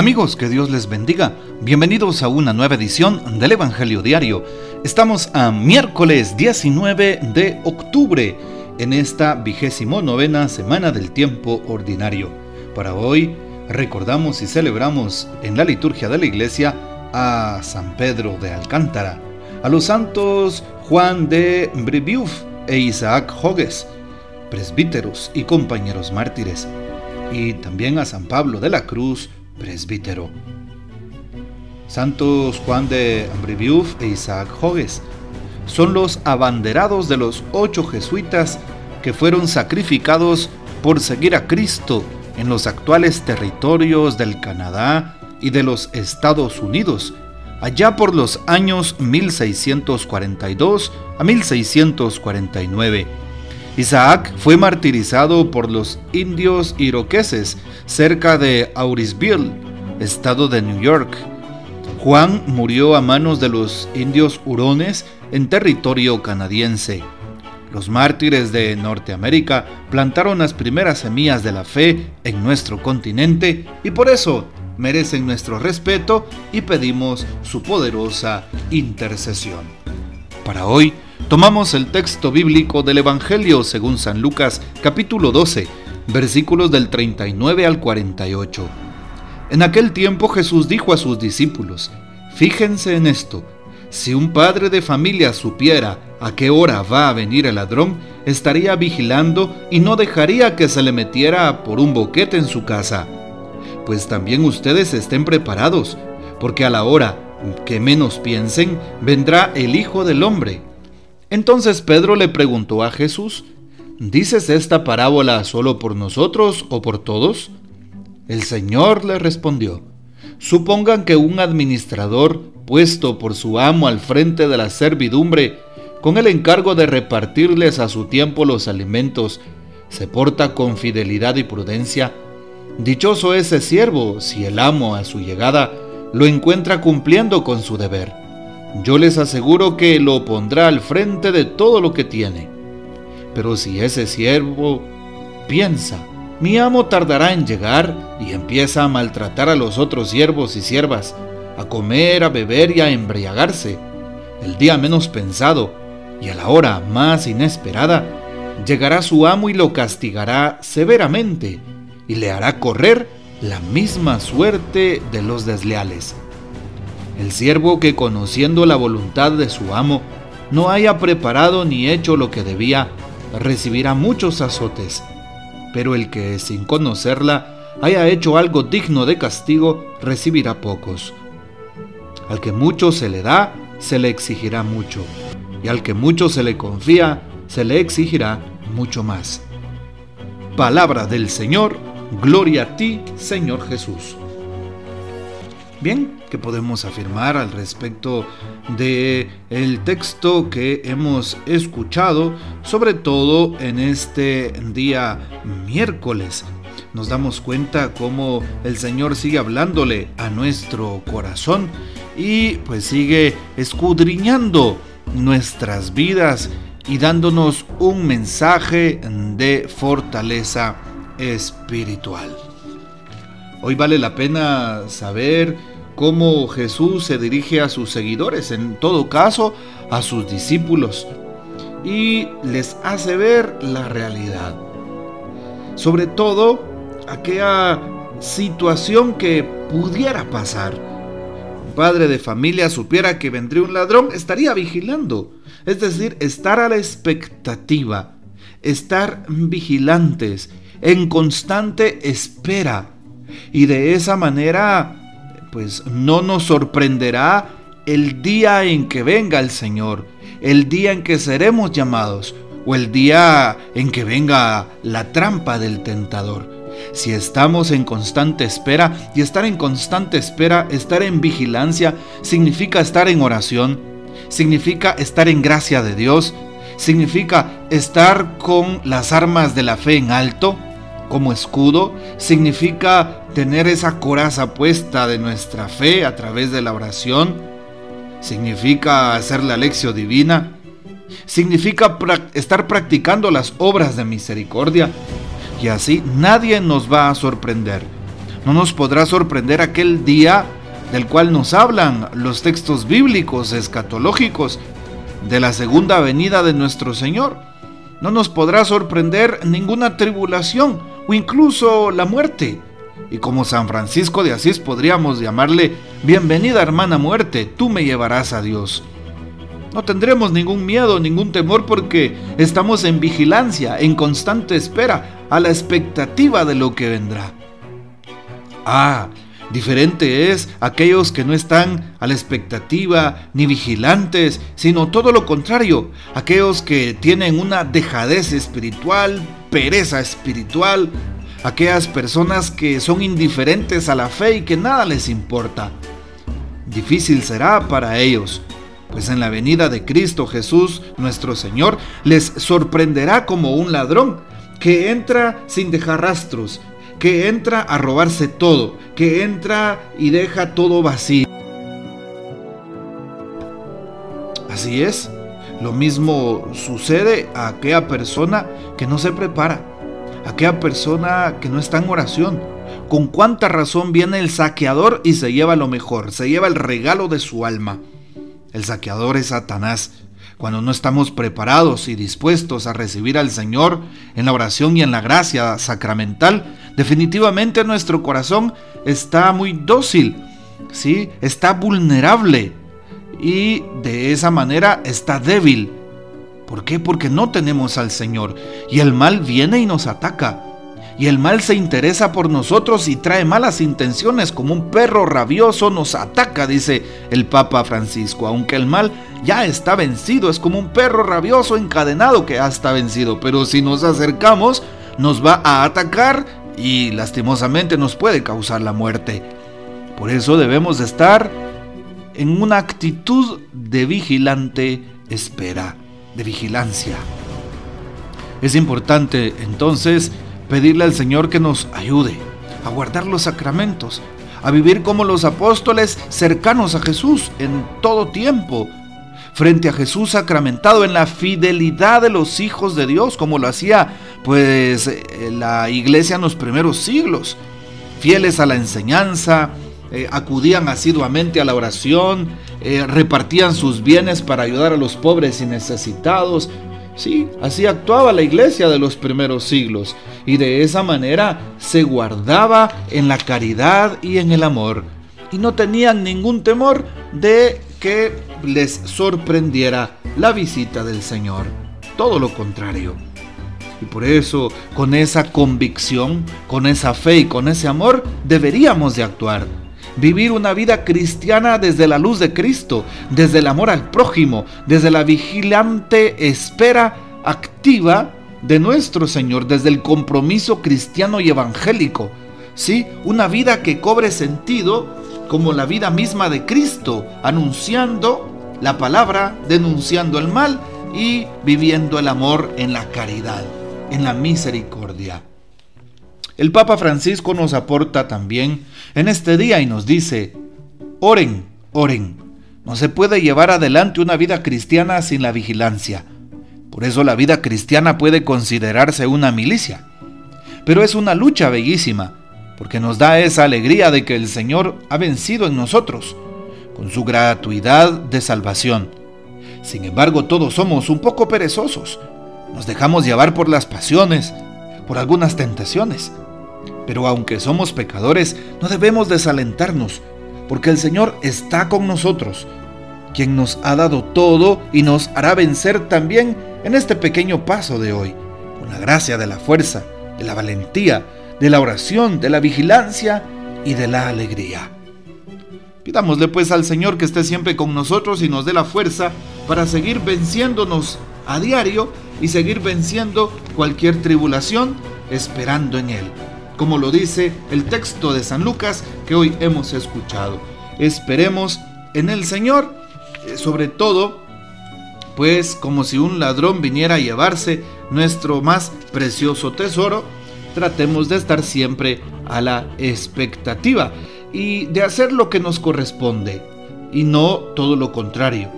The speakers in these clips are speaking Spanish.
Amigos, que Dios les bendiga. Bienvenidos a una nueva edición del Evangelio Diario. Estamos a miércoles 19 de octubre en esta vigésimo novena semana del tiempo ordinario. Para hoy recordamos y celebramos en la liturgia de la iglesia a San Pedro de Alcántara, a los santos Juan de Brebeuf e Isaac Jogues, presbíteros y compañeros mártires, y también a San Pablo de la Cruz, presbítero. Santos Juan de Brebeuf e Isaac Jogues son los abanderados de los ocho jesuitas que fueron sacrificados por seguir a Cristo en los actuales territorios del Canadá y de los Estados Unidos, allá por los años 1642 a 1649. Isaac fue martirizado por los indios iroqueses cerca de Aurisville, estado de New York. Juan murió a manos de los indios hurones en territorio canadiense. Los mártires de Norteamérica plantaron las primeras semillas de la fe en nuestro continente y por eso merecen nuestro respeto y pedimos su poderosa intercesión. Para hoy, tomamos el texto bíblico del Evangelio según San Lucas capítulo 12, versículos del 39 al 48. En aquel tiempo Jesús dijo a sus discípulos, Fíjense en esto, si un padre de familia supiera a qué hora va a venir el ladrón, estaría vigilando y no dejaría que se le metiera por un boquete en su casa. Pues también ustedes estén preparados, porque a la hora que menos piensen, vendrá el Hijo del Hombre. Entonces Pedro le preguntó a Jesús, ¿dices esta parábola solo por nosotros o por todos? El Señor le respondió, Supongan que un administrador puesto por su amo al frente de la servidumbre, con el encargo de repartirles a su tiempo los alimentos, se porta con fidelidad y prudencia, dichoso ese siervo si el amo a su llegada lo encuentra cumpliendo con su deber. Yo les aseguro que lo pondrá al frente de todo lo que tiene. Pero si ese siervo piensa, mi amo tardará en llegar y empieza a maltratar a los otros siervos y siervas, a comer, a beber y a embriagarse. El día menos pensado y a la hora más inesperada, llegará su amo y lo castigará severamente y le hará correr la misma suerte de los desleales. El siervo que conociendo la voluntad de su amo no haya preparado ni hecho lo que debía, recibirá muchos azotes, pero el que sin conocerla haya hecho algo digno de castigo, recibirá pocos. Al que mucho se le da, se le exigirá mucho, y al que mucho se le confía, se le exigirá mucho más. Palabra del Señor, gloria a ti, Señor Jesús. Bien, ¿qué podemos afirmar al respecto de el texto que hemos escuchado, sobre todo en este día miércoles nos damos cuenta cómo el Señor sigue hablándole a nuestro corazón y pues sigue escudriñando nuestras vidas y dándonos un mensaje de fortaleza espiritual. Hoy vale la pena saber cómo Jesús se dirige a sus seguidores, en todo caso a sus discípulos, y les hace ver la realidad. Sobre todo aquella situación que pudiera pasar. Un padre de familia supiera que vendría un ladrón, estaría vigilando. Es decir, estar a la expectativa, estar vigilantes, en constante espera. Y de esa manera, pues no nos sorprenderá el día en que venga el Señor, el día en que seremos llamados o el día en que venga la trampa del tentador. Si estamos en constante espera, y estar en constante espera, estar en vigilancia, significa estar en oración, significa estar en gracia de Dios, significa estar con las armas de la fe en alto, como escudo, significa tener esa coraza puesta de nuestra fe a través de la oración, significa hacer la lección divina, significa estar practicando las obras de misericordia, y así nadie nos va a sorprender. No nos podrá sorprender aquel día del cual nos hablan los textos bíblicos escatológicos de la segunda venida de nuestro Señor. No nos podrá sorprender ninguna tribulación o incluso la muerte. Y como San Francisco de Asís podríamos llamarle, bienvenida hermana muerte, tú me llevarás a Dios. No tendremos ningún miedo, ningún temor porque estamos en vigilancia, en constante espera, a la expectativa de lo que vendrá. Ah, diferente es aquellos que no están a la expectativa ni vigilantes, sino todo lo contrario, aquellos que tienen una dejadez espiritual, pereza espiritual, aquellas personas que son indiferentes a la fe y que nada les importa. Difícil será para ellos pues en la venida de Cristo Jesús nuestro Señor les sorprenderá como un ladrón que entra sin dejar rastros, que entra a robarse todo, que entra y deja todo vacío. Así es, lo mismo sucede a aquella persona que no se prepara, a aquella persona que no está en oración. Con cuánta razón viene el saqueador y se lleva lo mejor, se lleva el regalo de su alma. El saqueador es Satanás. Cuando no estamos preparados y dispuestos a recibir al Señor en la oración y en la gracia sacramental, definitivamente nuestro corazón está muy dócil, ¿sí? está vulnerable y de esa manera está débil. ¿Por qué? Porque no tenemos al Señor y el mal viene y nos ataca y el mal se interesa por nosotros y trae malas intenciones como un perro rabioso nos ataca, dice el Papa Francisco, aunque el mal ya está vencido, es como un perro rabioso encadenado que ya está vencido, pero si nos acercamos nos va a atacar y lastimosamente nos puede causar la muerte. Por eso debemos estar en una actitud de vigilante espera, de vigilancia. Es importante entonces pedirle al Señor que nos ayude a guardar los sacramentos, a vivir como los apóstoles cercanos a Jesús en todo tiempo, frente a Jesús sacramentado en la fidelidad de los hijos de Dios, como lo hacía pues eh, la iglesia en los primeros siglos, fieles a la enseñanza, eh, acudían asiduamente a la oración, eh, repartían sus bienes para ayudar a los pobres y necesitados, Sí, así actuaba la iglesia de los primeros siglos y de esa manera se guardaba en la caridad y en el amor y no tenían ningún temor de que les sorprendiera la visita del Señor. Todo lo contrario. Y por eso, con esa convicción, con esa fe y con ese amor, deberíamos de actuar vivir una vida cristiana desde la luz de Cristo, desde el amor al prójimo, desde la vigilante espera activa de nuestro Señor, desde el compromiso cristiano y evangélico. ¿Sí? Una vida que cobre sentido como la vida misma de Cristo, anunciando la palabra, denunciando el mal y viviendo el amor en la caridad, en la misericordia. El Papa Francisco nos aporta también en este día y nos dice, oren, oren. No se puede llevar adelante una vida cristiana sin la vigilancia. Por eso la vida cristiana puede considerarse una milicia. Pero es una lucha bellísima, porque nos da esa alegría de que el Señor ha vencido en nosotros, con su gratuidad de salvación. Sin embargo, todos somos un poco perezosos. Nos dejamos llevar por las pasiones, por algunas tentaciones. Pero aunque somos pecadores, no debemos desalentarnos, porque el Señor está con nosotros, quien nos ha dado todo y nos hará vencer también en este pequeño paso de hoy, con la gracia de la fuerza, de la valentía, de la oración, de la vigilancia y de la alegría. Pidámosle pues al Señor que esté siempre con nosotros y nos dé la fuerza para seguir venciéndonos a diario y seguir venciendo cualquier tribulación esperando en Él como lo dice el texto de San Lucas que hoy hemos escuchado. Esperemos en el Señor, eh, sobre todo, pues como si un ladrón viniera a llevarse nuestro más precioso tesoro, tratemos de estar siempre a la expectativa y de hacer lo que nos corresponde y no todo lo contrario,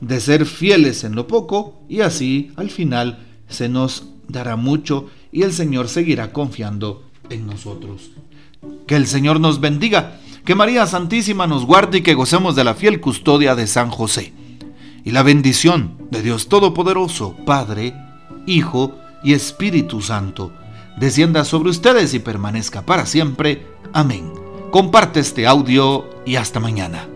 de ser fieles en lo poco y así al final se nos dará mucho y el Señor seguirá confiando en nosotros. Que el Señor nos bendiga, que María Santísima nos guarde y que gocemos de la fiel custodia de San José. Y la bendición de Dios Todopoderoso, Padre, Hijo y Espíritu Santo, descienda sobre ustedes y permanezca para siempre. Amén. Comparte este audio y hasta mañana.